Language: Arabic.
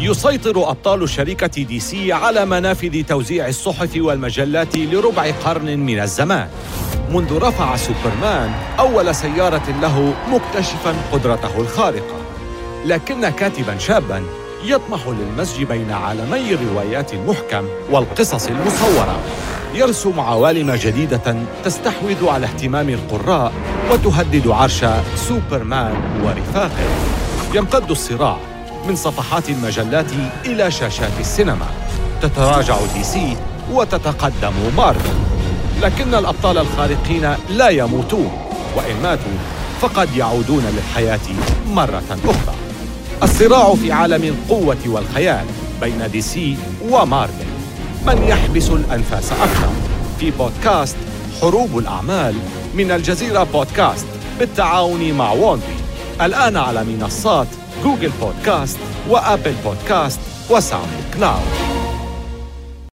يسيطر أبطال شركة دي سي على منافذ توزيع الصحف والمجلات لربع قرن من الزمان. منذ رفع سوبرمان أول سيارة له مكتشفا قدرته الخارقة. لكن كاتبا شابا يطمح للمزج بين عالمي الروايات المحكم والقصص المصورة. يرسم عوالم جديدة تستحوذ على اهتمام القراء وتهدد عرش سوبرمان ورفاقه. يمتد الصراع من صفحات المجلات إلى شاشات السينما. تتراجع دي سي وتتقدم مارفل. لكن الأبطال الخارقين لا يموتون وإن ماتوا فقد يعودون للحياة مرة أخرى. الصراع في عالم القوة والخيال بين دي سي ومارفل. من يحبس الأنفاس أكثر؟ في بودكاست حروب الأعمال من الجزيرة بودكاست بالتعاون مع وندري. الآن على منصات جوجل بودكاست وأبل بودكاست وساوند كلاود